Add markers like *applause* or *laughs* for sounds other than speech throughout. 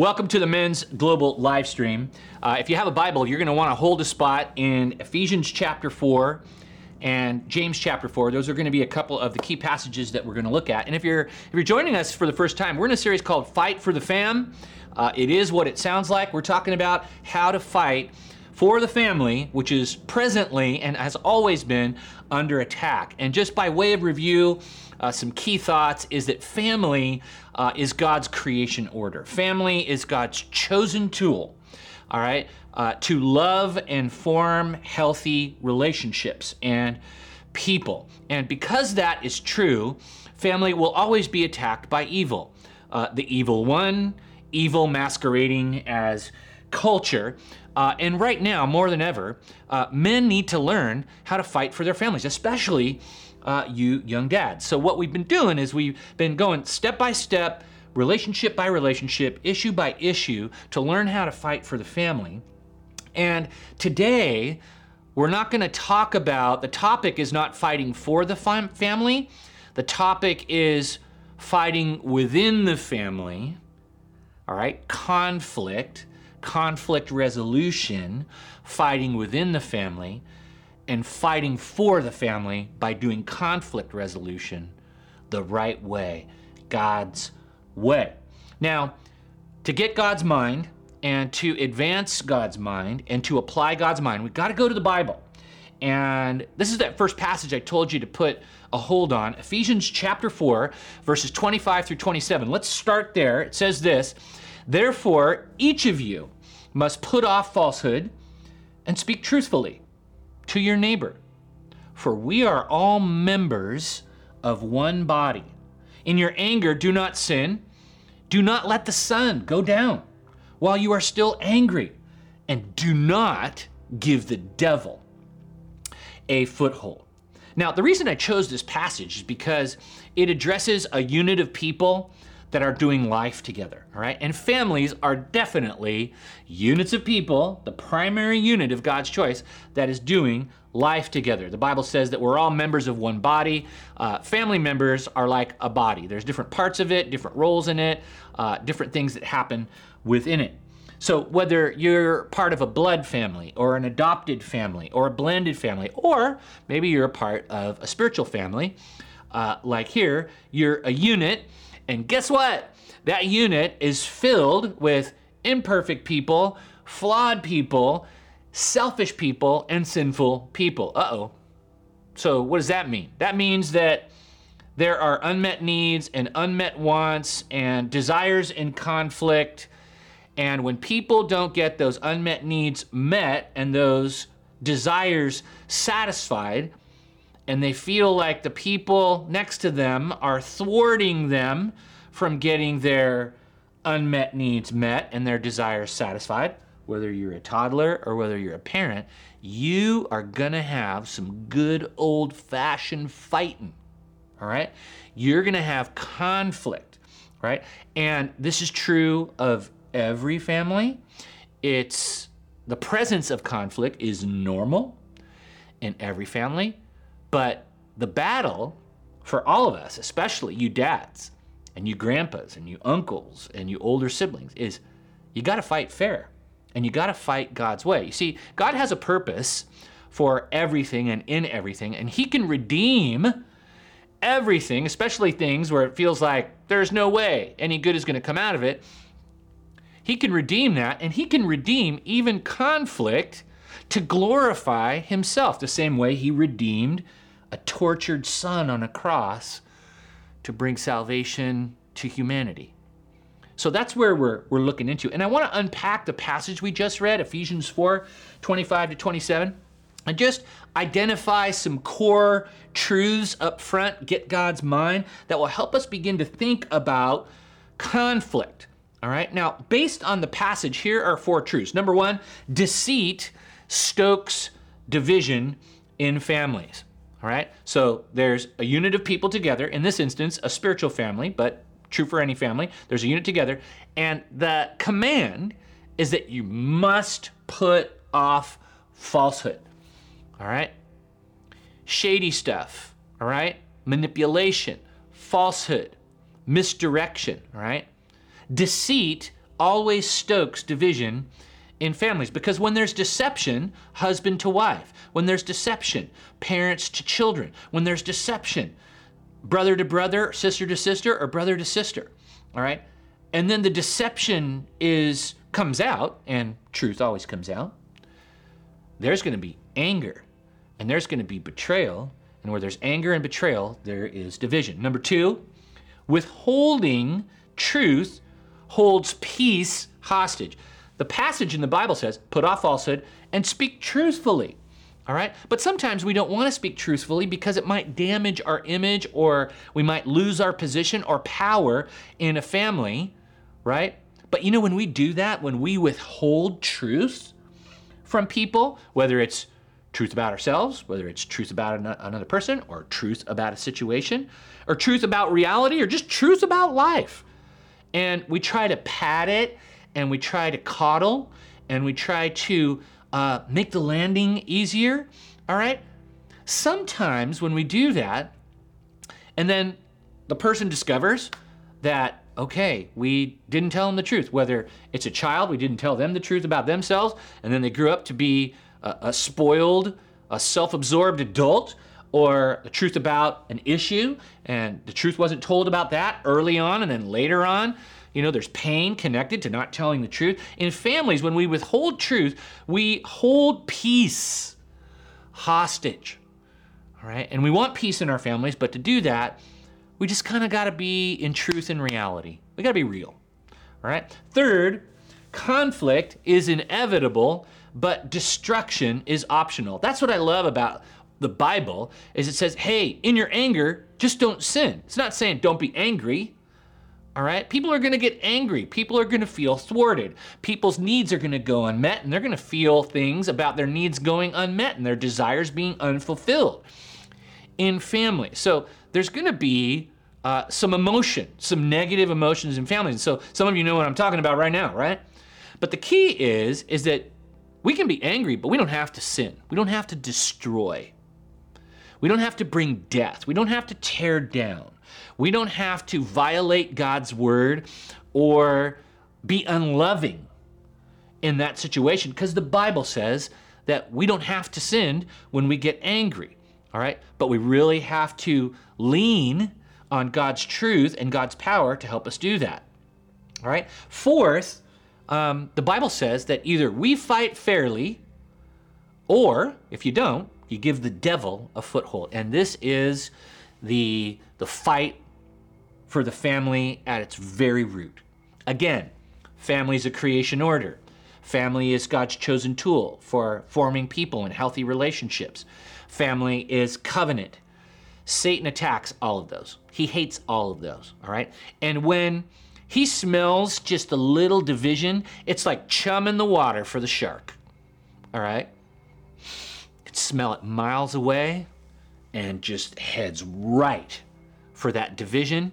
Welcome to the Men's Global live stream. Uh, if you have a Bible, you're going to want to hold a spot in Ephesians chapter 4 and James chapter 4. Those are going to be a couple of the key passages that we're going to look at. And if you're if you're joining us for the first time, we're in a series called Fight for the Fam. Uh, it is what it sounds like. We're talking about how to fight for the family, which is presently and has always been under attack. And just by way of review, uh, some key thoughts is that family uh, is God's creation order. Family is God's chosen tool, all right, uh, to love and form healthy relationships and people. And because that is true, family will always be attacked by evil. Uh, the evil one, evil masquerading as culture. Uh, and right now, more than ever, uh, men need to learn how to fight for their families, especially uh, you young dads. So, what we've been doing is we've been going step by step, relationship by relationship, issue by issue to learn how to fight for the family. And today, we're not going to talk about the topic is not fighting for the fam- family, the topic is fighting within the family, all right, conflict, conflict resolution, fighting within the family and fighting for the family by doing conflict resolution the right way, God's way. Now, to get God's mind and to advance God's mind and to apply God's mind, we've got to go to the Bible. And this is that first passage I told you to put a hold on Ephesians chapter 4, verses 25 through 27. Let's start there. It says this Therefore, each of you must put off falsehood and speak truthfully to your neighbor. For we are all members of one body. In your anger, do not sin. Do not let the sun go down while you are still angry. And do not give the devil a foothold. Now, the reason I chose this passage is because it addresses a unit of people that are doing life together, all right? And families are definitely units of people, the primary unit of God's choice that is doing life together. The Bible says that we're all members of one body. Uh, family members are like a body. There's different parts of it, different roles in it, uh, different things that happen within it. So whether you're part of a blood family or an adopted family or a blended family, or maybe you're a part of a spiritual family, uh, like here, you're a unit and guess what? That unit is filled with imperfect people, flawed people, selfish people, and sinful people. Uh oh. So, what does that mean? That means that there are unmet needs and unmet wants and desires in conflict. And when people don't get those unmet needs met and those desires satisfied, and they feel like the people next to them are thwarting them from getting their unmet needs met and their desires satisfied, whether you're a toddler or whether you're a parent, you are going to have some good old fashioned fighting. All right? You're going to have conflict, right? And this is true of every family. It's the presence of conflict is normal in every family. But the battle for all of us, especially you dads and you grandpas and you uncles and you older siblings, is you got to fight fair and you got to fight God's way. You see, God has a purpose for everything and in everything, and He can redeem everything, especially things where it feels like there's no way any good is going to come out of it. He can redeem that, and He can redeem even conflict to glorify Himself, the same way He redeemed a tortured son on a cross to bring salvation to humanity. So that's where we're, we're looking into. And I want to unpack the passage we just read, Ephesians 4 25 to 27, and just identify some core truths up front, get God's mind that will help us begin to think about conflict. All right, now based on the passage, here are four truths. Number one, deceit stokes division in families. All right. So there's a unit of people together, in this instance, a spiritual family, but true for any family. There's a unit together. And the command is that you must put off falsehood. All right. Shady stuff. All right. Manipulation, falsehood, misdirection. All right. Deceit always stokes division in families because when there's deception, husband to wife, when there's deception, parents to children, when there's deception, brother to brother, sister to sister, or brother to sister, all right? And then the deception is comes out, and truth always comes out. There's going to be anger, and there's going to be betrayal, and where there's anger and betrayal, there is division. Number two, withholding truth holds peace hostage. The passage in the Bible says, put off falsehood and speak truthfully. All right? But sometimes we don't want to speak truthfully because it might damage our image or we might lose our position or power in a family, right? But you know, when we do that, when we withhold truth from people, whether it's truth about ourselves, whether it's truth about another person, or truth about a situation, or truth about reality, or just truth about life, and we try to pad it and we try to coddle and we try to uh, make the landing easier, all right? Sometimes when we do that, and then the person discovers that, okay, we didn't tell them the truth, whether it's a child, we didn't tell them the truth about themselves, and then they grew up to be a, a spoiled, a self absorbed adult, or the truth about an issue, and the truth wasn't told about that early on, and then later on, you know, there's pain connected to not telling the truth. In families, when we withhold truth, we hold peace hostage. All right? And we want peace in our families, but to do that, we just kind of got to be in truth and reality. We got to be real. All right? Third, conflict is inevitable, but destruction is optional. That's what I love about the Bible is it says, "Hey, in your anger, just don't sin." It's not saying don't be angry. All right? People are going to get angry. People are going to feel thwarted. People's needs are going to go unmet, and they're going to feel things about their needs going unmet and their desires being unfulfilled in family. So there's going to be uh, some emotion, some negative emotions in families. And so some of you know what I'm talking about right now, right? But the key is is that we can be angry, but we don't have to sin. We don't have to destroy. We don't have to bring death. We don't have to tear down. We don't have to violate God's word or be unloving in that situation because the Bible says that we don't have to sin when we get angry. All right? But we really have to lean on God's truth and God's power to help us do that. All right? Fourth, um, the Bible says that either we fight fairly or, if you don't, you give the devil a foothold. And this is the, the fight for the family at its very root. Again, family is a creation order. Family is God's chosen tool for forming people in healthy relationships. Family is covenant. Satan attacks all of those. He hates all of those, all right? And when he smells just a little division, it's like chum in the water for the shark, all right? You can smell it miles away and just heads right for that division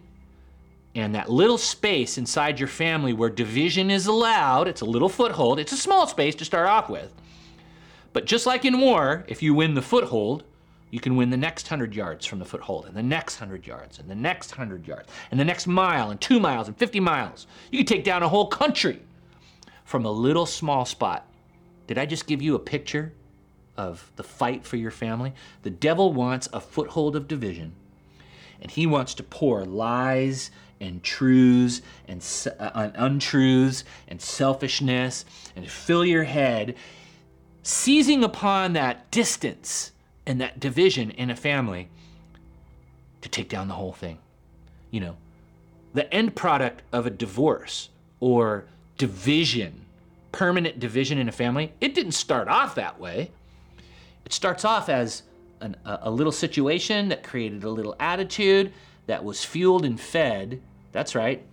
and that little space inside your family where division is allowed, it's a little foothold, it's a small space to start off with. But just like in war, if you win the foothold, you can win the next 100 yards from the foothold, and the next 100 yards, and the next 100 yards, and the next mile, and two miles, and 50 miles. You can take down a whole country from a little small spot. Did I just give you a picture of the fight for your family? The devil wants a foothold of division, and he wants to pour lies and truths and uh, untruths and selfishness and fill your head, seizing upon that distance and that division in a family to take down the whole thing. You know, the end product of a divorce or division, permanent division in a family, it didn't start off that way. It starts off as an, a, a little situation that created a little attitude that was fueled and fed, that's right,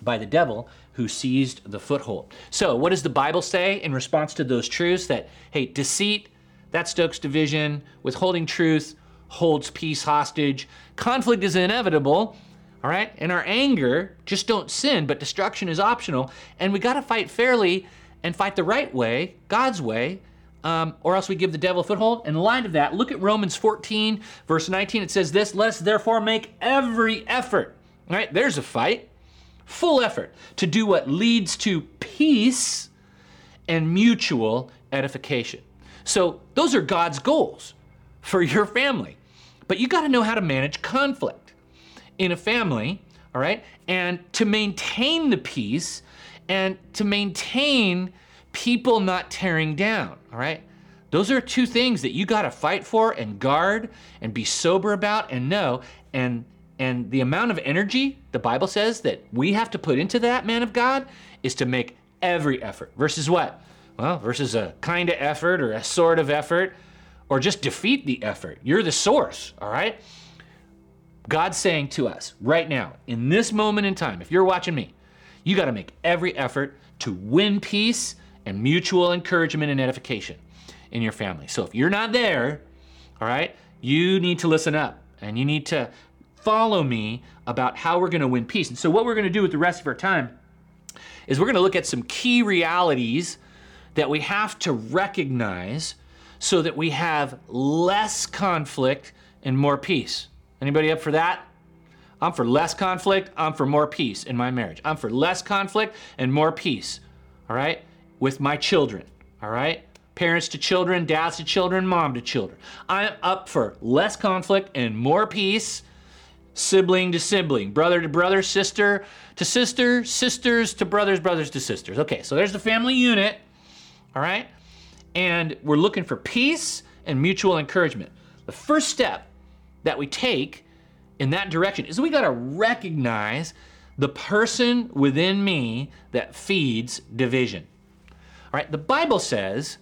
by the devil who seized the foothold. So, what does the Bible say in response to those truths that, hey, deceit, that stokes division, withholding truth holds peace hostage, conflict is inevitable, all right? And our anger, just don't sin, but destruction is optional. And we got to fight fairly and fight the right way, God's way, um, or else we give the devil a foothold. In light of that, look at Romans 14, verse 19. It says this Let us therefore make every effort. All right, there's a fight. full effort to do what leads to peace and mutual edification. So, those are God's goals for your family. But you got to know how to manage conflict in a family, all right? And to maintain the peace and to maintain people not tearing down, all right? Those are two things that you got to fight for and guard and be sober about and know and and the amount of energy the Bible says that we have to put into that man of God is to make every effort versus what? Well, versus a kind of effort or a sort of effort or just defeat the effort. You're the source, all right? God's saying to us right now, in this moment in time, if you're watching me, you got to make every effort to win peace and mutual encouragement and edification in your family. So if you're not there, all right, you need to listen up and you need to follow me about how we're going to win peace. And so what we're going to do with the rest of our time is we're going to look at some key realities that we have to recognize so that we have less conflict and more peace. Anybody up for that? I'm for less conflict, I'm for more peace in my marriage. I'm for less conflict and more peace. All right? With my children. All right? Parents to children, dads to children, mom to children. I'm up for less conflict and more peace sibling to sibling, brother to brother, sister to sister, sisters to brothers, brothers to sisters. Okay, so there's the family unit, all right? And we're looking for peace and mutual encouragement. The first step that we take in that direction is we got to recognize the person within me that feeds division. All right, the Bible says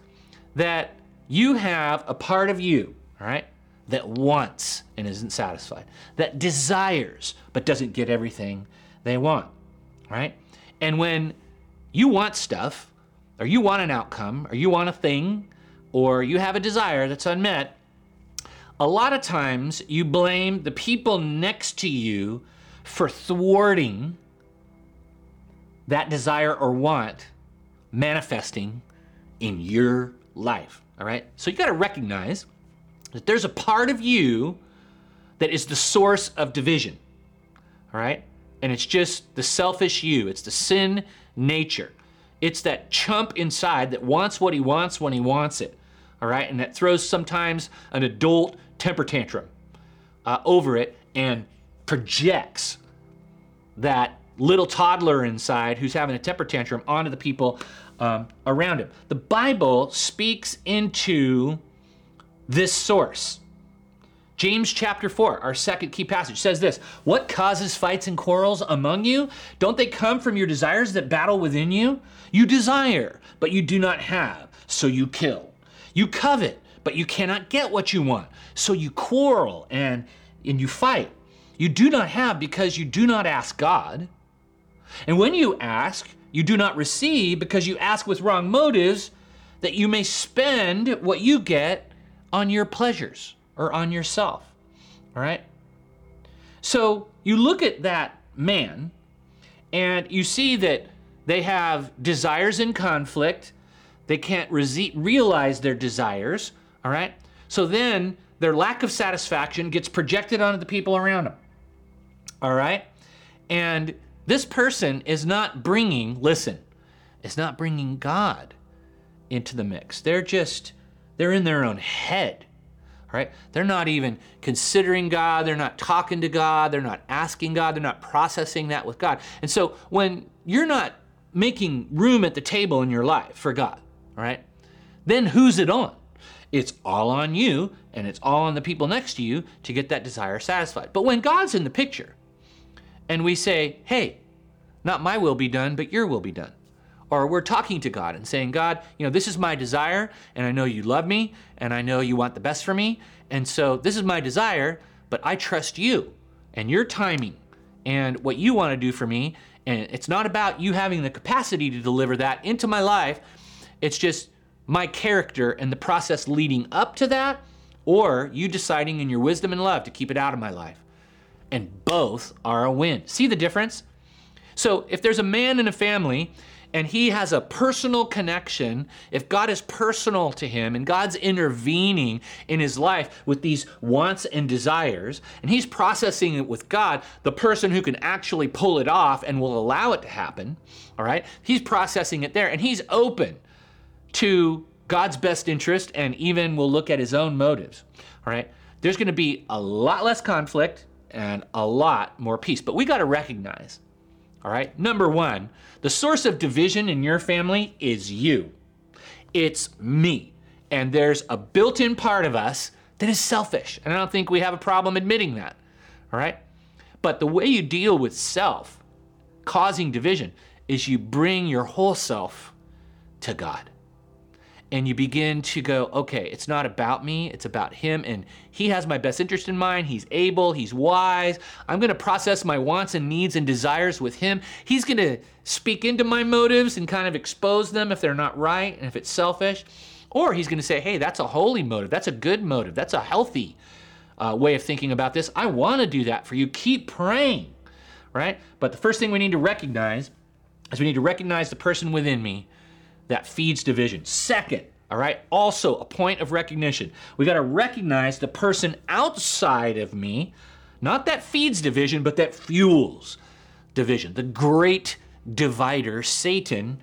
that you have a part of you, all right, that wants and isn't satisfied, that desires but doesn't get everything they want, right? And when you want stuff, or you want an outcome, or you want a thing, or you have a desire that's unmet, a lot of times you blame the people next to you for thwarting that desire or want manifesting in your life. All right? So you got to recognize that there's a part of you that is the source of division. All right? And it's just the selfish you, it's the sin nature. It's that chump inside that wants what he wants when he wants it. All right? And that throws sometimes an adult temper tantrum uh, over it and projects that little toddler inside who's having a temper tantrum onto the people um, around him. The Bible speaks into this source. James chapter 4, our second key passage, says this What causes fights and quarrels among you? Don't they come from your desires that battle within you? You desire, but you do not have, so you kill. You covet, but you cannot get what you want, so you quarrel and, and you fight. You do not have because you do not ask God. And when you ask, you do not receive because you ask with wrong motives, that you may spend what you get on your pleasures or on yourself. All right? So you look at that man and you see that they have desires in conflict. They can't re- realize their desires. All right? So then their lack of satisfaction gets projected onto the people around them. All right? And this person is not bringing, listen, is not bringing God into the mix. They're just they're in their own head, right? They're not even considering God. They're not talking to God. They're not asking God. They're not processing that with God. And so when you're not making room at the table in your life for God, right? Then who's it on? It's all on you and it's all on the people next to you to get that desire satisfied. But when God's in the picture and we say, hey, not my will be done, but your will be done or we're talking to God and saying, God, you know, this is my desire, and I know you love me, and I know you want the best for me. And so this is my desire, but I trust you and your timing and what you want to do for me. And it's not about you having the capacity to deliver that into my life. It's just my character and the process leading up to that, or you deciding in your wisdom and love to keep it out of my life. And both are a win. See the difference? So if there's a man in a family and he has a personal connection, if God is personal to him and God's intervening in his life with these wants and desires, and he's processing it with God, the person who can actually pull it off and will allow it to happen, all right, he's processing it there and he's open to God's best interest and even will look at his own motives, all right, there's to be a lot less conflict and a lot more peace. But we got to recognize all right. Number one, the source of division in your family is you. It's me. And there's a built in part of us that is selfish. And I don't think we have a problem admitting that. All right. But the way you deal with self causing division is you bring your whole self to God and you begin to go, okay, it's not about me, it's about him, and he has my best interest in mind. He's able, he's wise. I'm to process my wants and needs and desires with him. He's to speak into my motives and kind of expose them if they're not right and if it's selfish. Or he's to say, hey, that's a holy motive, that's a good motive, that's a healthy uh, way of thinking about this. I want to do that for you. Keep praying, right? But the first thing we need to recognize is we need to recognize the person within me that feeds division. Second, all right, also a point of recognition. We got to recognize the person outside of me, not that feeds division, but that fuels division. The great divider, Satan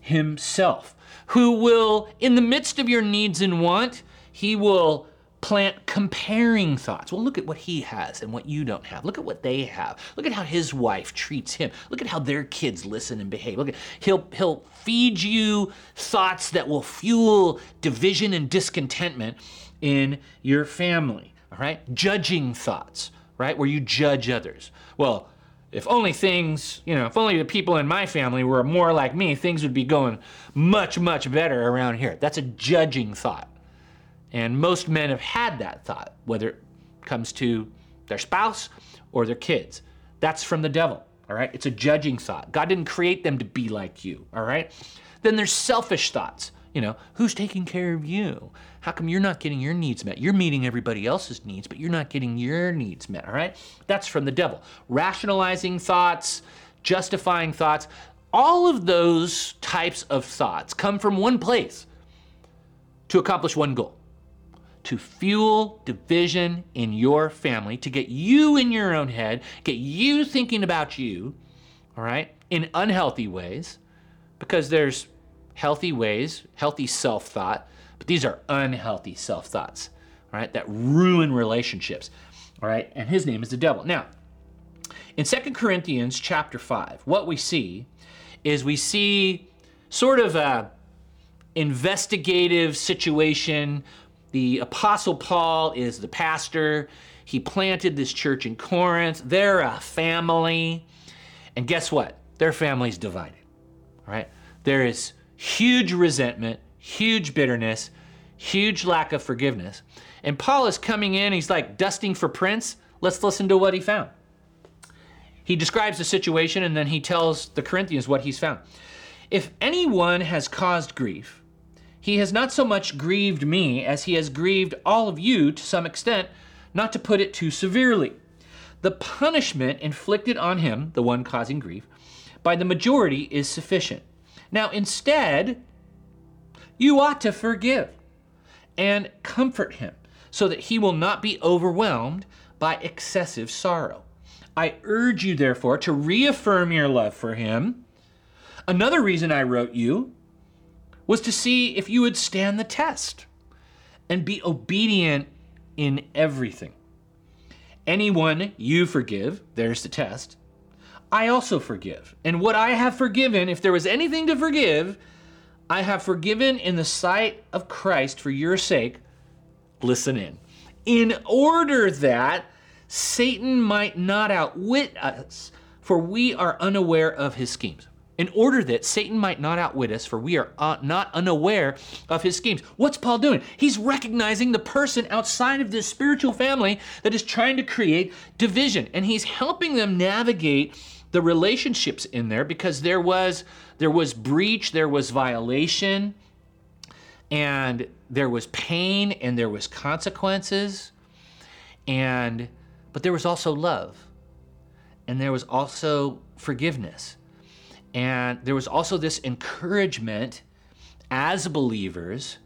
himself, who will, in the midst of your needs and want, he will plant comparing thoughts. Well, look at what he has and what you don't have. Look at what they have. Look at how his wife treats him. Look at how their kids listen and behave. Look at he'll he'll feed you thoughts that will fuel division and discontentment in your family. All right? Judging thoughts, right? Where you judge others. Well, if only things, you know, if only the people in my family were more like me, things would be going much, much better around here. That's a judging thought. And most men have had that thought, whether it comes to their spouse or their kids. That's from the devil, all right? It's a judging thought. God didn't create them to be like you, all right? Then there's selfish thoughts. You know, who's taking care of you? How come you're not getting your needs met? You're meeting everybody else's needs, but you're not getting your needs met, all right? That's from the devil. Rationalizing thoughts, justifying thoughts, all of those types of thoughts come from one place to accomplish one goal to fuel division in your family, to get you in your own head, get you thinking about you, all right, in unhealthy ways, because there's healthy ways, healthy self thought, but these are unhealthy self thoughts, all right, that ruin relationships, all right, and his name is the devil. Now, in Second Corinthians chapter 5, what we see is we see sort of a investigative situation the Apostle Paul is the pastor. He planted this church in Corinth. They're a family. And guess what? Their family's divided. Right? There is huge resentment, huge bitterness, huge lack of forgiveness. And Paul is coming in, he's like dusting for prints. Let's listen to what he found. He describes the situation and then he tells the Corinthians what he's found. If anyone has caused grief, he has not so much grieved me as he has grieved all of you to some extent, not to put it too severely. The punishment inflicted on him, the one causing grief, by the majority is sufficient. Now, instead, you ought to forgive and comfort him so that he will not be overwhelmed by excessive sorrow. I urge you, therefore, to reaffirm your love for him. Another reason I wrote you was to see if you would stand the test and be obedient in everything. Anyone you forgive, there's the test, I also forgive. And what I have forgiven, if there was anything to forgive, I have forgiven in the sight of Christ for your sake. Listen in. In order that Satan might not outwit us, for we are unaware of his schemes in order that Satan might not outwit us, for we are uh, not unaware of his schemes. What's Paul doing? He's recognizing the person outside of this spiritual family that is trying to create division, and he's helping them navigate the relationships in there because there was there was breach, there was violation, and there was pain, and there was consequences, and but there was also love, and there was also forgiveness And there was also this encouragement as believers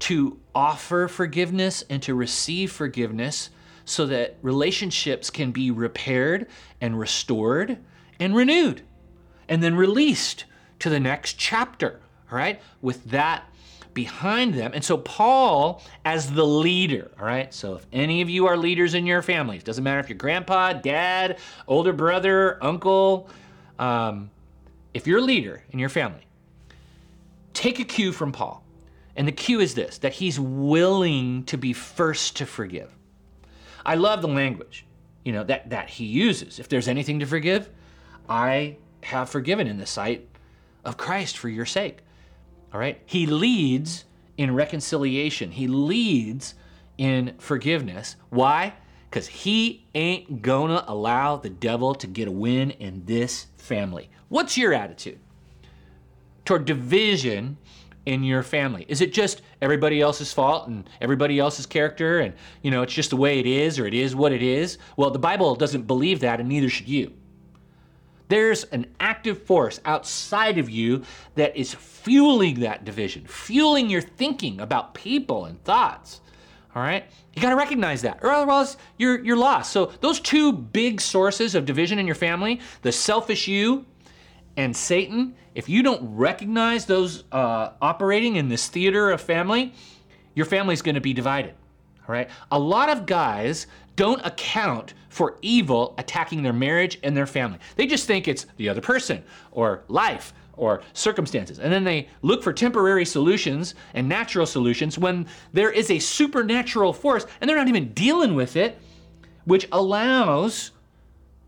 to offer forgiveness and to receive forgiveness so that relationships can be repaired and restored and renewed and then released to the next chapter, all right, with that behind them. And so, Paul, as the leader, all right, so if any of you are leaders in your families, doesn't matter if you're grandpa, dad, older brother, uncle, um, if you're a leader in your family, take a cue from Paul. And the cue is this that he's willing to be first to forgive. I love the language, you know, that, that he uses. If there's anything to forgive, I have forgiven in the sight of Christ for your sake. All right? He leads in reconciliation. He leads in forgiveness. Why? Because he ain't gonna allow the devil to get a win in this family. What's your attitude toward division in your family? Is it just everybody else's fault and everybody else's character and you know it's just the way it is or it is what it is? Well, the Bible doesn't believe that and neither should you. There's an active force outside of you that is fueling that division, fueling your thinking about people and thoughts. All right? You got to recognize that, or otherwise you're, you're lost. So, those two big sources of division in your family the selfish you and Satan, if you don't recognize those uh, operating in this theater of family, your family's going to be divided. All right. A lot of guys don't account for evil attacking their marriage and their family. They just think it's the other person or life or circumstances. And then they look for temporary solutions and natural solutions when there is a supernatural force and they're not even dealing with it, which allows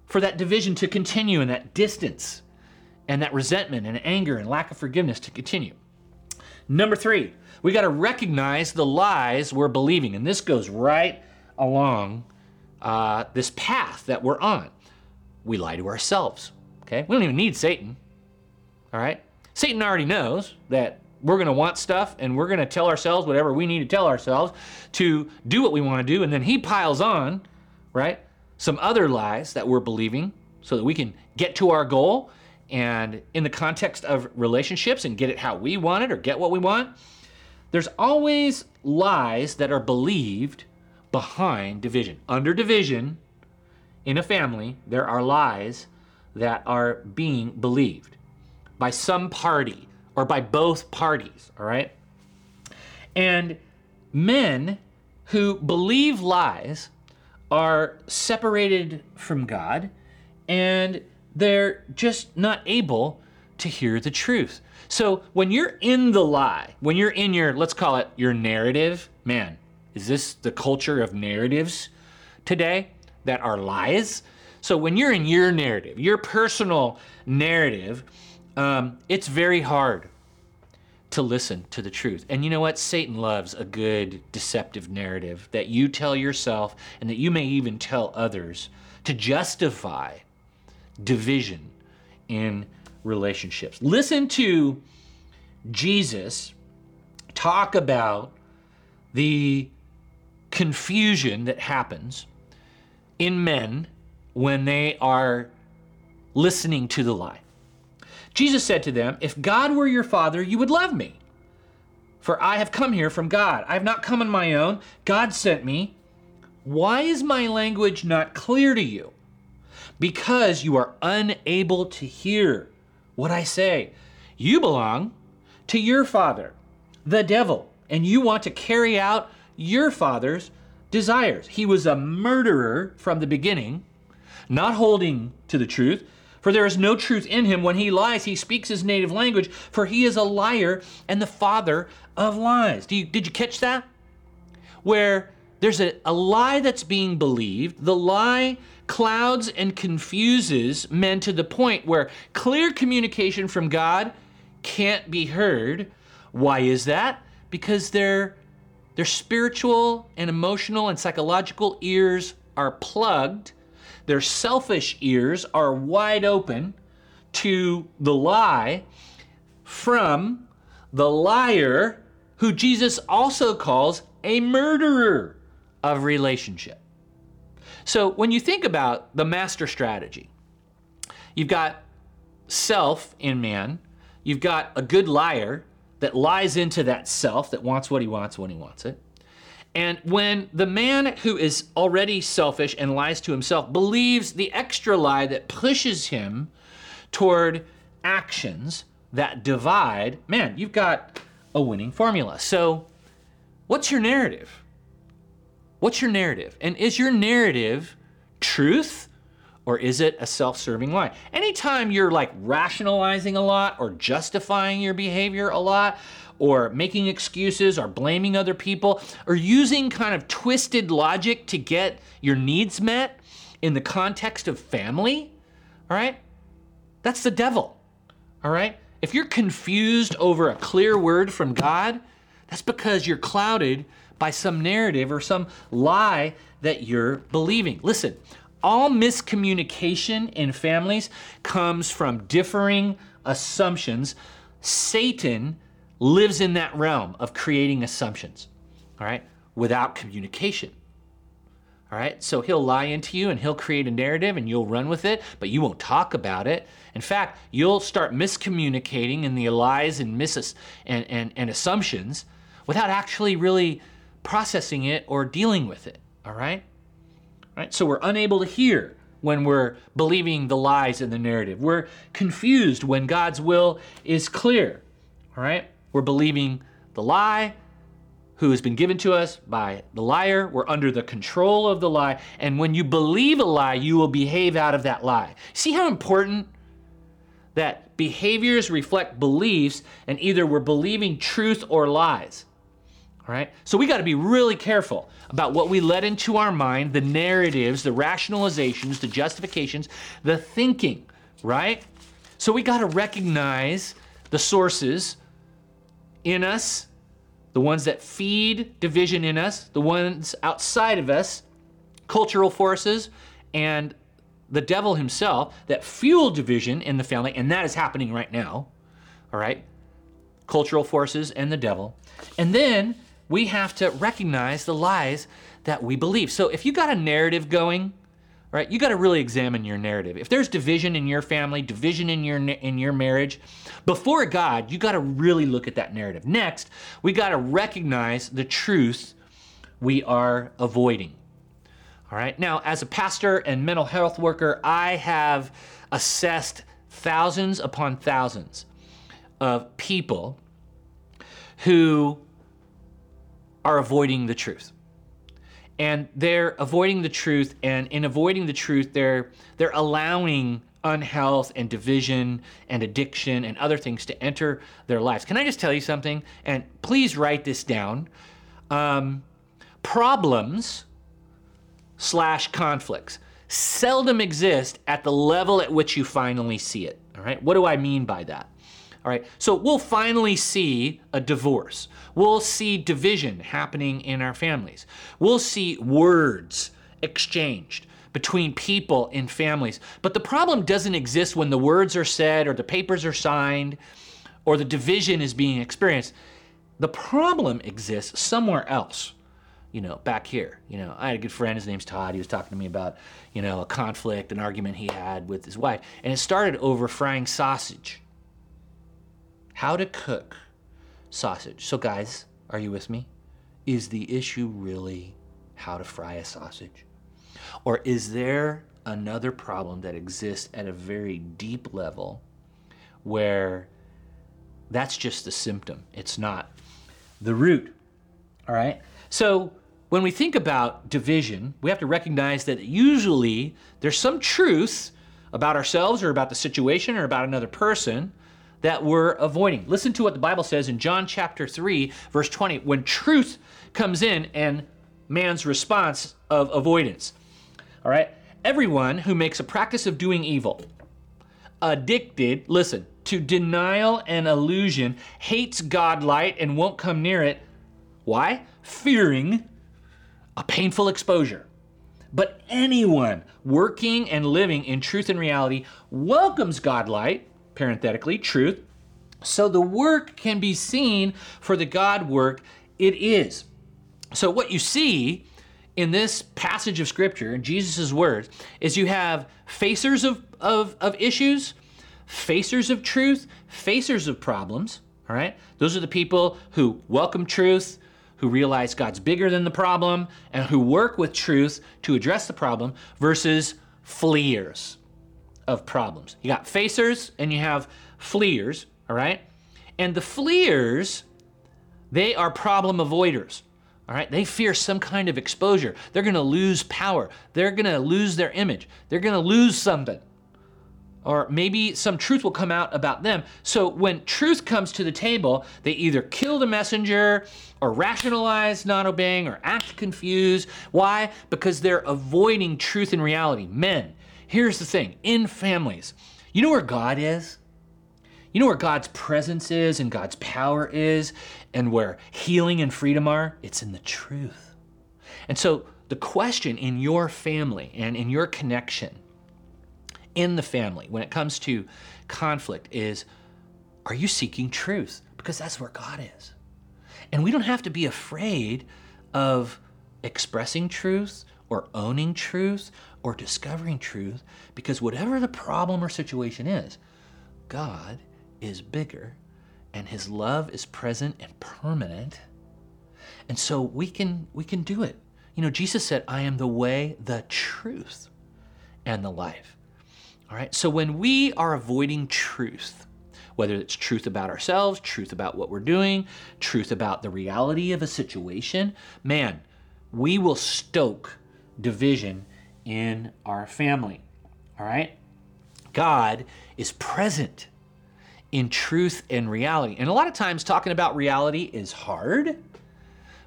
for that division to continue and that distance and that resentment and anger and lack of forgiveness to continue. Number three, we got to recognize the lies we're believing. And this goes right along uh, this path that we're on. We lie to ourselves. Okay? We don't even need Satan. All right? Satan already knows that we're going to want stuff and we're going to tell ourselves whatever we need to tell ourselves to do what we want to do. And then he piles on, right? Some other lies that we're believing so that we can get to our goal and in the context of relationships and get it how we want it or get what we want, there's always lies that are believed behind division. Under division in a family, there are lies that are being believed by some party or by both parties, all right? And men who believe lies are separated from God and they're just not able to hear the truth. So when you're in the lie, when you're in your, let's call it your narrative, man, is this the culture of narratives today that are lies? So when you're in your narrative, your personal narrative, um, it's very hard to listen to the truth. And you know what? Satan loves a good deceptive narrative that you tell yourself and that you may even tell others to justify division in relationships. Listen to Jesus talk about the confusion that happens in men when they are listening to the lie. Jesus said to them, If God were your father, you would love me. For I have come here from God. I have not come on my own. God sent me. Why is my language not clear to you? Because you are unable to hear what I say. You belong to your father, the devil, and you want to carry out your father's desires. He was a murderer from the beginning, not holding to the truth. For there is no truth in him. When he lies, he speaks his native language, for he is a liar and the father of lies. You, did you catch that? Where there's a, a lie that's being believed, the lie clouds and confuses men to the point where clear communication from God can't be heard. Why is that? Because their their spiritual and emotional and psychological ears are plugged. Their selfish ears are wide open to the lie from the liar who Jesus also calls a murderer of relationship. So when you think about the master strategy, you've got self in man, you've got a good liar that lies into that self that wants what he wants when he wants it. And when the man who is already selfish and lies to himself believes the extra lie that pushes him toward actions that divide, man, you've got a winning formula. So, what's your narrative? What's your narrative? And is your narrative truth or is it a self serving lie? Anytime you're like rationalizing a lot or justifying your behavior a lot, or making excuses or blaming other people or using kind of twisted logic to get your needs met in the context of family, all right? That's the devil, all right? If you're confused over a clear word from God, that's because you're clouded by some narrative or some lie that you're believing. Listen, all miscommunication in families comes from differing assumptions. Satan lives in that realm of creating assumptions, all right, without communication. All right, so he'll lie into you and he'll create a narrative and you'll run with it, but you won't talk about it. In fact, you'll start miscommunicating in the lies and, mis- and, and, and assumptions without actually really processing it or dealing with it. All right? All right, so we're unable to hear when we're believing the lies in the narrative. We're confused when God's will is clear. All right? We're believing the lie who has been given to us by the liar. We're under the control of the lie. And when you believe a lie, you will behave out of that lie. See how important that behaviors reflect beliefs, and either we're believing truth or lies. All right? So we got to be really careful about what we let into our mind, the narratives, the rationalizations, the justifications, the thinking, right? So we got to recognize the sources in us, the ones that feed division in us, the ones outside of us, cultural forces, and the devil himself that fuel division in the family, and that is happening right now. All right? Cultural forces and the devil. And then we have to recognize the lies that we believe. So if you got a narrative going, right? You got to really examine your narrative. If there's division in your family, division in your in your marriage, before God, you got to really look at that narrative. Next, we got to recognize the truth we are avoiding. All right? Now, as a pastor and mental health worker, I have assessed thousands upon thousands of people who are avoiding the truth. And they're avoiding the truth and in avoiding the truth they're they're allowing unhealth and division and addiction and other things to enter their lives. Can i just tell you something? And please write this down. Um, problems slash conflicts seldom exist at the level at which you finally see it. All right? What do i mean by that all right, so we'll finally see a divorce. We'll see division happening in our families. We'll see words exchanged between people in families. But the problem doesn't exist when the words are said or the papers are signed or the division is being experienced. The problem exists somewhere else. You know, back here. You know, I had a good friend, his name's Todd. He was talking to me about, you know, a conflict, an argument he had with his wife. And it started over frying sausage how to cook sausage. So, guys, are you with me? Is the issue really how to fry a sausage? Or is there another problem that exists at a very deep level where that's just the symptom? It's not the root. All right? So, when we think about division, we have to recognize that usually there's some truth about ourselves or about the situation or about another person that we're avoiding. Listen to what the Bible says in John chapter 3, verse 20, when truth comes in and man's response of avoidance. All right? Everyone who makes a practice of doing evil, addicted, listen, to denial and illusion, hates God light and won't come near it. Why? Fearing a painful exposure. But anyone working and living in truth and reality welcomes God light parenthetically, truth, so the work can be seen for the God work it is. So, what you see in this passage of scripture, in Jesus' words, is you have facers of, of, of issues, facers of truth, facers of problems. All right? Those are the people who welcome truth, who realize God's bigger than the problem, and who work with truth to address the problem, versus fleers of problems. You got facers and you have fleers, all right? And the fleers, they are problem avoiders. All right, they fear some kind of exposure. They're going to lose power. They're going to lose their image. They're going to lose something. Or maybe some truth will come out about them. So when truth comes to the table, they either kill the messenger or rationalize not obeying or act confused. Why? Because they're avoiding truth and reality. Men, here's the thing in families, you know where God is? You know where God's presence is and God's power is and where healing and freedom are? It's in the truth. And so the question in your family and in your connection in the family when it comes to conflict is are you seeking truth? Because that's where God is. And we don't have to be afraid of expressing truth or owning truth or discovering truth because whatever the problem or situation is, God is bigger and his love is present and permanent. And so we can we can do it. You know, Jesus said, "I am the way, the truth, and the life." All right? So when we are avoiding truth, whether it's truth about ourselves, truth about what we're doing, truth about the reality of a situation, man, we will stoke division in our family. All right? God is present in truth and reality. And a lot of times, talking about reality is hard,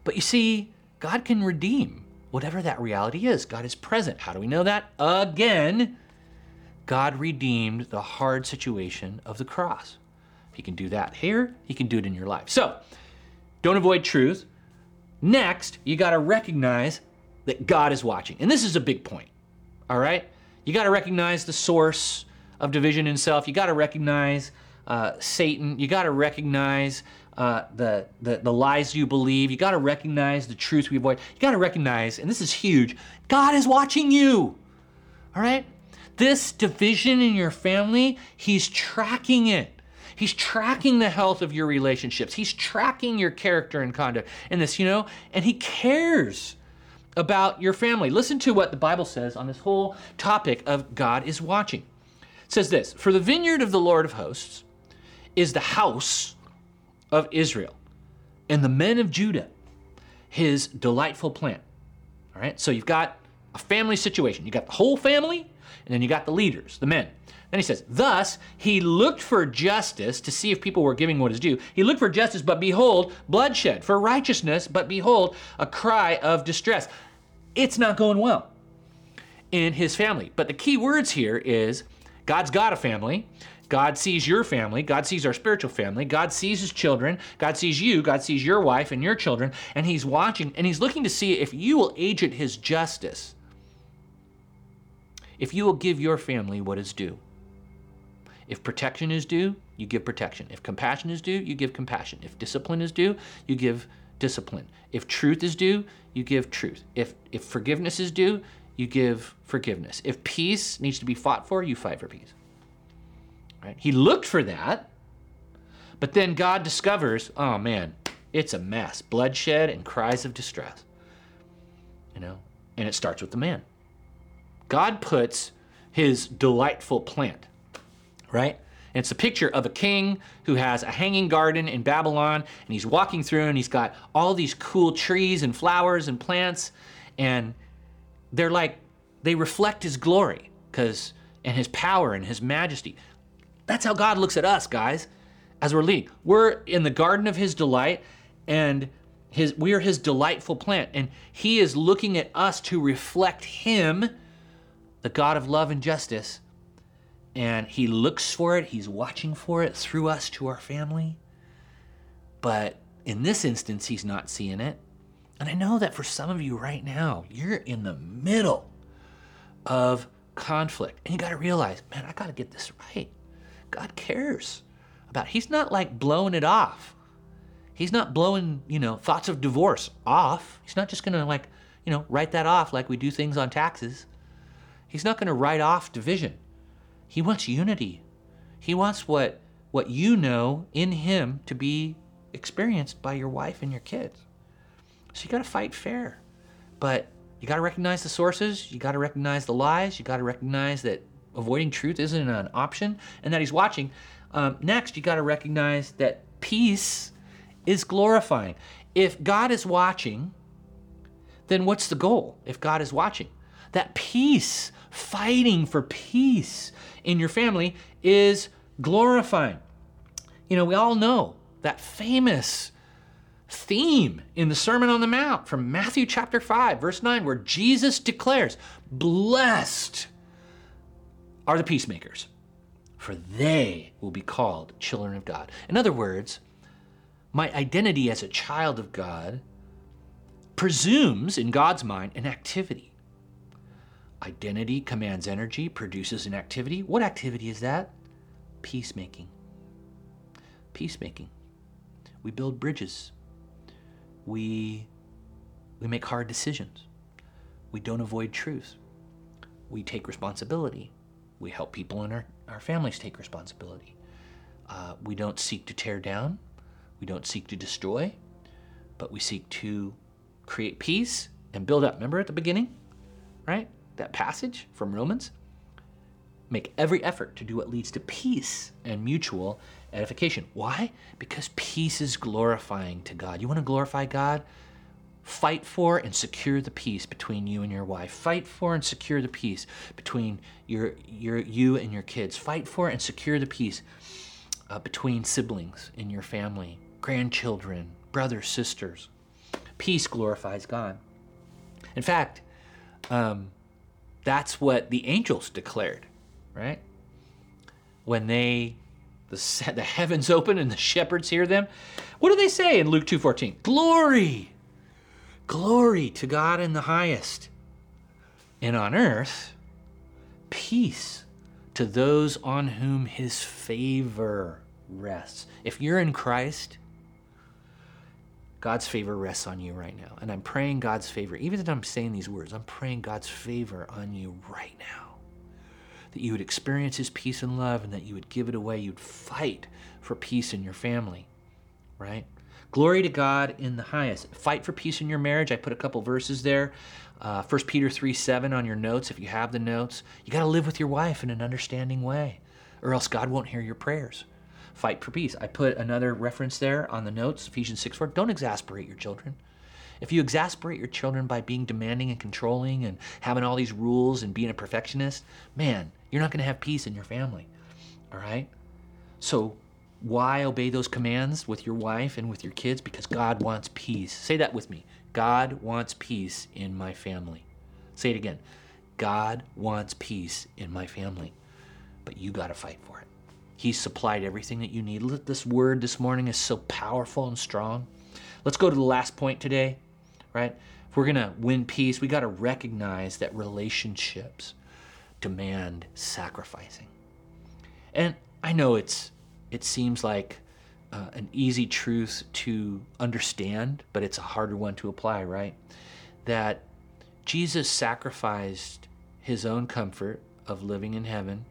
but you see, God can redeem whatever that reality is. God is present. How do we know that? Again, God redeemed the hard situation of the cross. He can do that here, He can do it in your life. So, don't avoid truth. Next, you got to recognize that God is watching. And this is a big point, all right? You got to recognize the source of division in self. You got to recognize uh, Satan. You got to recognize uh, the, the, the lies you believe. You got to recognize the truth we avoid. You got to recognize, and this is huge, God is watching you. All right? This division in your family, He's tracking it. He's tracking the health of your relationships. He's tracking your character and conduct in this, you know, and He cares about your family. Listen to what the Bible says on this whole topic of God is watching. It says this For the vineyard of the Lord of hosts is the house of Israel, and the men of Judah, his delightful plant. All right, so you've got a family situation. You got the whole family, and then you got the leaders, the men. Then he says, Thus he looked for justice to see if people were giving what is due. He looked for justice, but behold, bloodshed, for righteousness, but behold, a cry of distress. It's not going well in his family. But the key words here is God's got a family. God sees your family. God sees our spiritual family. God sees his children. God sees you. God sees your wife and your children. And he's watching and he's looking to see if you will agent his justice. If you will give your family what is due. If protection is due, you give protection. If compassion is due, you give compassion. If discipline is due, you give discipline. If truth is due, you give truth. If if forgiveness is due, you give forgiveness. If peace needs to be fought for, you fight for peace. Right? He looked for that, but then God discovers, oh man, it's a mess. Bloodshed and cries of distress. You know, and it starts with the man. God puts his delightful plant, right? And it's a picture of a king who has a hanging garden in Babylon, and he's walking through, and he's got all these cool trees and flowers and plants, and they're like they reflect his glory, because and his power and his majesty. That's how God looks at us, guys, as we're leading. We're in the garden of his delight, and his we are his delightful plant, and he is looking at us to reflect him, the God of love and justice. And he looks for it, he's watching for it through us to our family. But in this instance, he's not seeing it. And I know that for some of you right now, you're in the middle of conflict. And you got to realize, man, I got to get this right. God cares about. He's not like blowing it off. He's not blowing, you know, thoughts of divorce off. He's not just going to like, you know, write that off like we do things on taxes. He's not going to write off division. He wants unity. He wants what what you know in him to be experienced by your wife and your kids. So you got to fight fair. But you got to recognize the sources, you got to recognize the lies, you got to recognize that avoiding truth isn't an option and that he's watching. Um, next, you got to recognize that peace is glorifying. If God is watching, then what's the goal if God is watching? That peace, fighting for peace in your family is glorifying. You know, we all know that famous theme in the Sermon on the Mount from Matthew chapter 5, verse 9, where Jesus declares, Blessed are the peacemakers, for they will be called children of God. In other words, my identity as a child of God presumes, in God's mind, an activity. Identity commands energy, produces an activity. What activity is that? Peacemaking. Peacemaking. We build bridges. We, we make hard decisions. We don't avoid truth. We take responsibility. We help people in our, our families take responsibility. Uh, we don't seek to tear down. We don't seek to destroy, but we seek to create peace and build up. Remember at the beginning, right? That passage from Romans? Make every effort to do what leads to peace and mutual edification. Why? Because peace is glorifying to God. You want to glorify God? Fight for and secure the peace between you and your wife. Fight for and secure the peace between your, your, you and your kids. Fight for and secure the peace uh, between siblings in your family, grandchildren, brothers, sisters. Peace glorifies God. In fact, um, that's what the angels declared, right? When they the, the heavens open and the shepherds hear them. What do they say in Luke 2:14? Glory. Glory to God in the highest. And on earth, peace to those on whom his favor rests. If you're in Christ, God's favor rests on you right now. And I'm praying God's favor. Even as I'm saying these words, I'm praying God's favor on you right now that you would experience His peace and love and that you would give it away. You'd fight for peace in your family, right? Glory to God in the highest. Fight for peace in your marriage. I put a couple verses there. Uh, 1 Peter 3 7 on your notes, if you have the notes. You got to live with your wife in an understanding way, or else God won't hear your prayers. Fight for peace. I put another reference there on the notes, Ephesians 6 4. Don't exasperate your children. If you exasperate your children by being demanding and controlling and having all these rules and being a perfectionist, man, you're not going to have peace in your family. All right? So, why obey those commands with your wife and with your kids? Because God wants peace. Say that with me. God wants peace in my family. Say it again. God wants peace in my family. But you got to fight for it. He's supplied everything that you need. This word this morning is so powerful and strong. Let's go to the last point today, right? If we're going to win peace, we got to recognize that relationships demand sacrificing. And I know it's it seems like uh, an easy truth to understand, but it's a harder one to apply, right? That Jesus sacrificed his own comfort of living in heaven,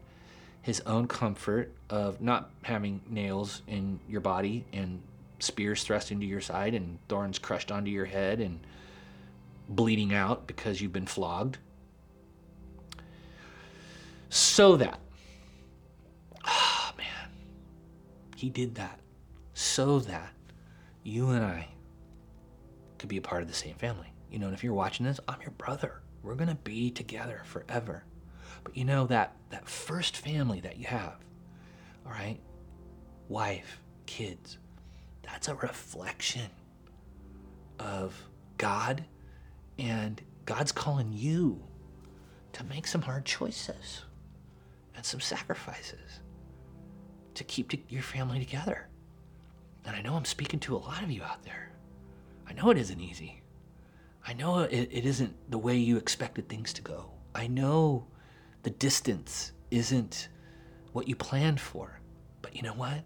his own comfort of not having nails in your body and spears thrust into your side and thorns crushed onto your head and bleeding out because you've been flogged so that, ah, oh, man, he did that so that you and I could be a part of the same family. You know, and if you're watching this, I'm your brother. We're going to be together forever. But you know that that first family that you have, all right? Wife, kids. That's a reflection of God and God's calling you to make some hard choices and some sacrifices to keep your family together. And I know I'm speaking to a lot of you out there. I know it isn't easy. I know it, it isn't the way you expected things to go. I know the distance isn't what you planned for. But you know what?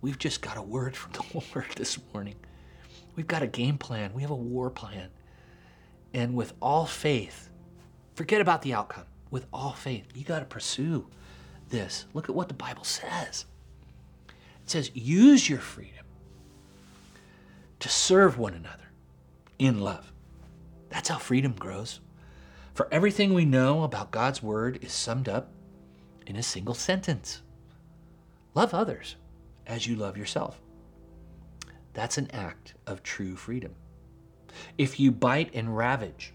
We've just got a word from *laughs* the Lord this morning. We've got a game plan. We have a war plan. And with all faith, forget about the outcome. With all faith, you got to pursue this. Look at what the Bible says. It says, use your freedom to serve one another in love. That's how freedom grows. For everything we know about God's word is summed up in a single sentence Love others as you love yourself. That's an act of true freedom. If you bite and ravage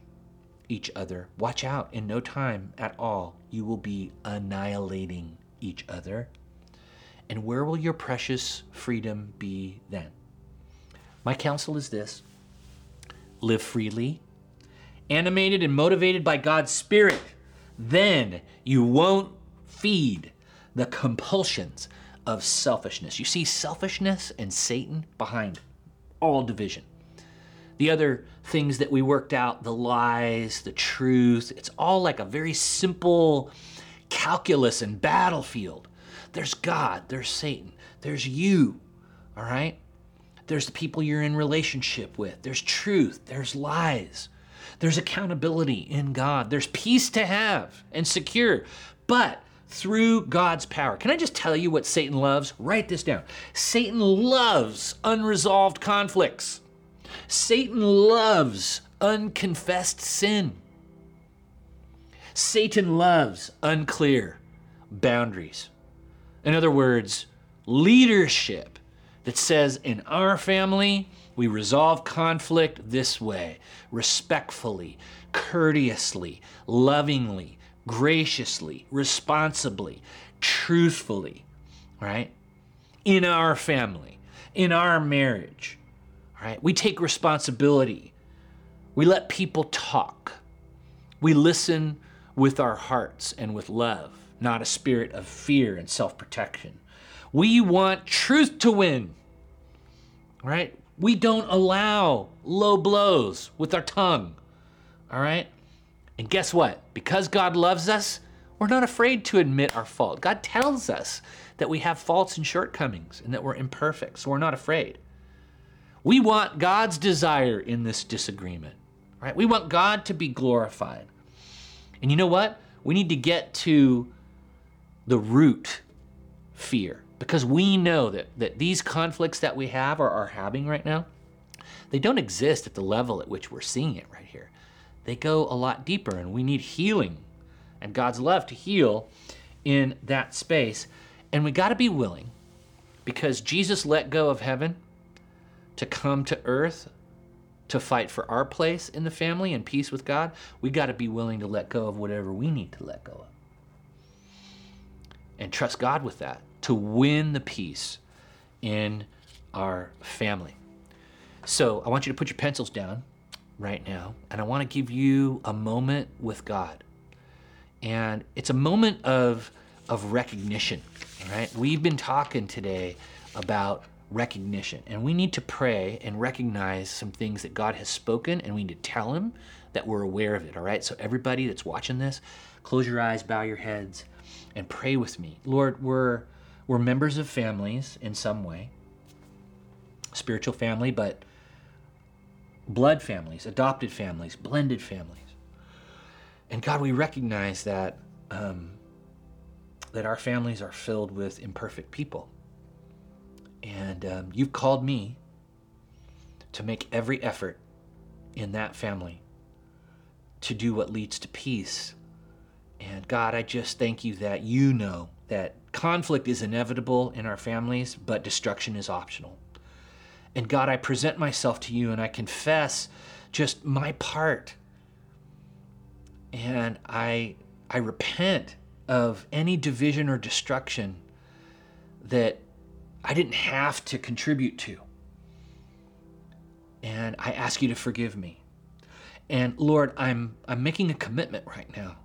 each other, watch out. In no time at all, you will be annihilating each other. And where will your precious freedom be then? My counsel is this live freely, animated and motivated by God's Spirit. Then you won't feed the compulsions of selfishness. You see selfishness and Satan behind all division. The other things that we worked out, the lies, the truth, it's all like a very simple calculus and battlefield. There's God, there's Satan, there's you, all right? There's the people you're in relationship with, there's truth, there's lies. There's accountability in God. There's peace to have and secure. But through God's power. Can I just tell you what Satan loves? Write this down. Satan loves unresolved conflicts. Satan loves unconfessed sin. Satan loves unclear boundaries. In other words, leadership that says in our family, we resolve conflict this way respectfully, courteously, lovingly, graciously, responsibly, truthfully, right? In our family, in our marriage, right? We take responsibility. We let people talk. We listen with our hearts and with love, not a spirit of fear and self protection. We want truth to win, right? We don't allow low blows with our tongue, all right? And guess what? Because God loves us, we're not afraid to admit our fault. God tells us that we have faults and shortcomings and that we're imperfect, so we're not afraid. We want God's desire in this disagreement, right? We want God to be glorified. And you know what? We need to get to the root fear because we know that, that these conflicts that we have or are having right now, they don't exist at the level at which we're seeing it right here they go a lot deeper, and we need healing and God's love to heal in that space. And we got to be willing because Jesus let go of heaven to come to earth to fight for our place in the family and peace with God. We got to be willing to let go of whatever we need to let go of and trust God with that to win the peace in our family. So I want you to put your pencils down right now, and I want to give you a moment with God. And it's a moment of, of recognition, right? We've been talking today about recognition, and we need to pray and recognize some things that God has spoken, and we need to tell Him that we're aware of it, all right? So, everybody that's watching this, close your eyes, bow your heads, and pray with me. Lord, we're, we're members of families in some way, spiritual family, but blood families, adopted families, blended families. And God, we recognize that um, that our families are filled with imperfect people. And um, you've called me to make every effort in that family to do what leads to peace. And God, I just thank you that you know that conflict is inevitable in our families, but destruction is optional. And God, I present myself to you and I confess just my part. And I I repent of any division or destruction that I didn't have to contribute to. And I ask you to forgive me. And Lord, I'm I'm making a commitment right now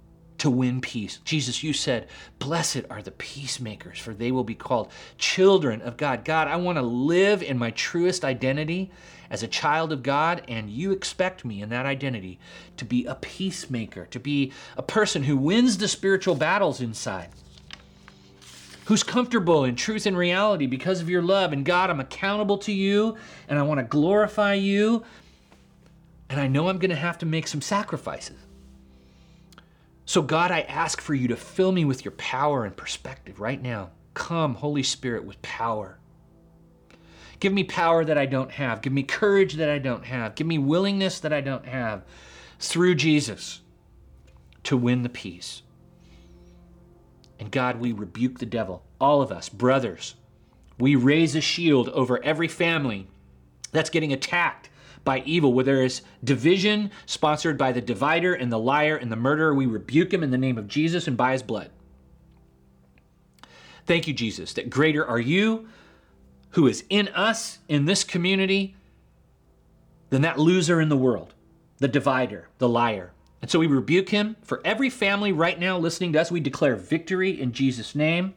to win peace. Jesus, you said, Blessed are the peacemakers, for they will be called children of God. God, I want to live in my truest identity as a child of God, and you expect me in that identity to be a peacemaker, to be a person who wins the spiritual battles inside. Who's comfortable in truth and reality because of your love. And God, I'm accountable to you and I want to glorify you. And I know I'm going to have to make some sacrifices. So, God, I ask for you to fill me with your power and perspective right now. Come, Holy Spirit, with power. Give me power that I don't have. Give me courage that I don't have. Give me willingness that I don't have through Jesus to win the peace. And God, we rebuke the devil, all of us, brothers. We raise a shield over every family that's getting attacked by evil, where there is division sponsored by the divider and the liar and the murderer. We rebuke him in the name of Jesus and by his blood. Thank you, Jesus, that greater are you who is in us, in this community, than that loser in the world, the divider, the liar. And so we rebuke him. For every family right now listening to us, we declare victory in Jesus' name.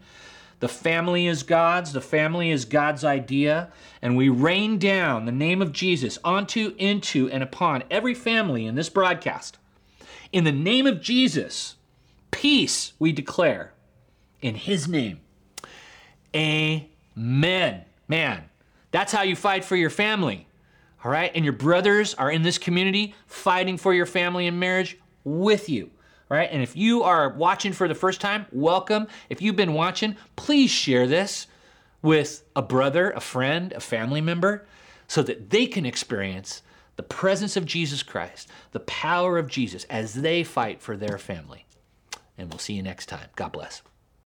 The family is God's, the family is God's idea, and we rain down the name of Jesus onto, into, and upon every family in this broadcast. In the name of Jesus, peace we declare in his name. Amen. Man, that's how you fight for your family. All right? And your brothers are in this community fighting for your family and marriage with you. Right? And if you are watching for the first time, welcome. If you've been watching, please share this with a brother, a friend, a family member so that they can experience the presence of Jesus Christ, the power of Jesus as they fight for their family. And we'll see you next time. God bless.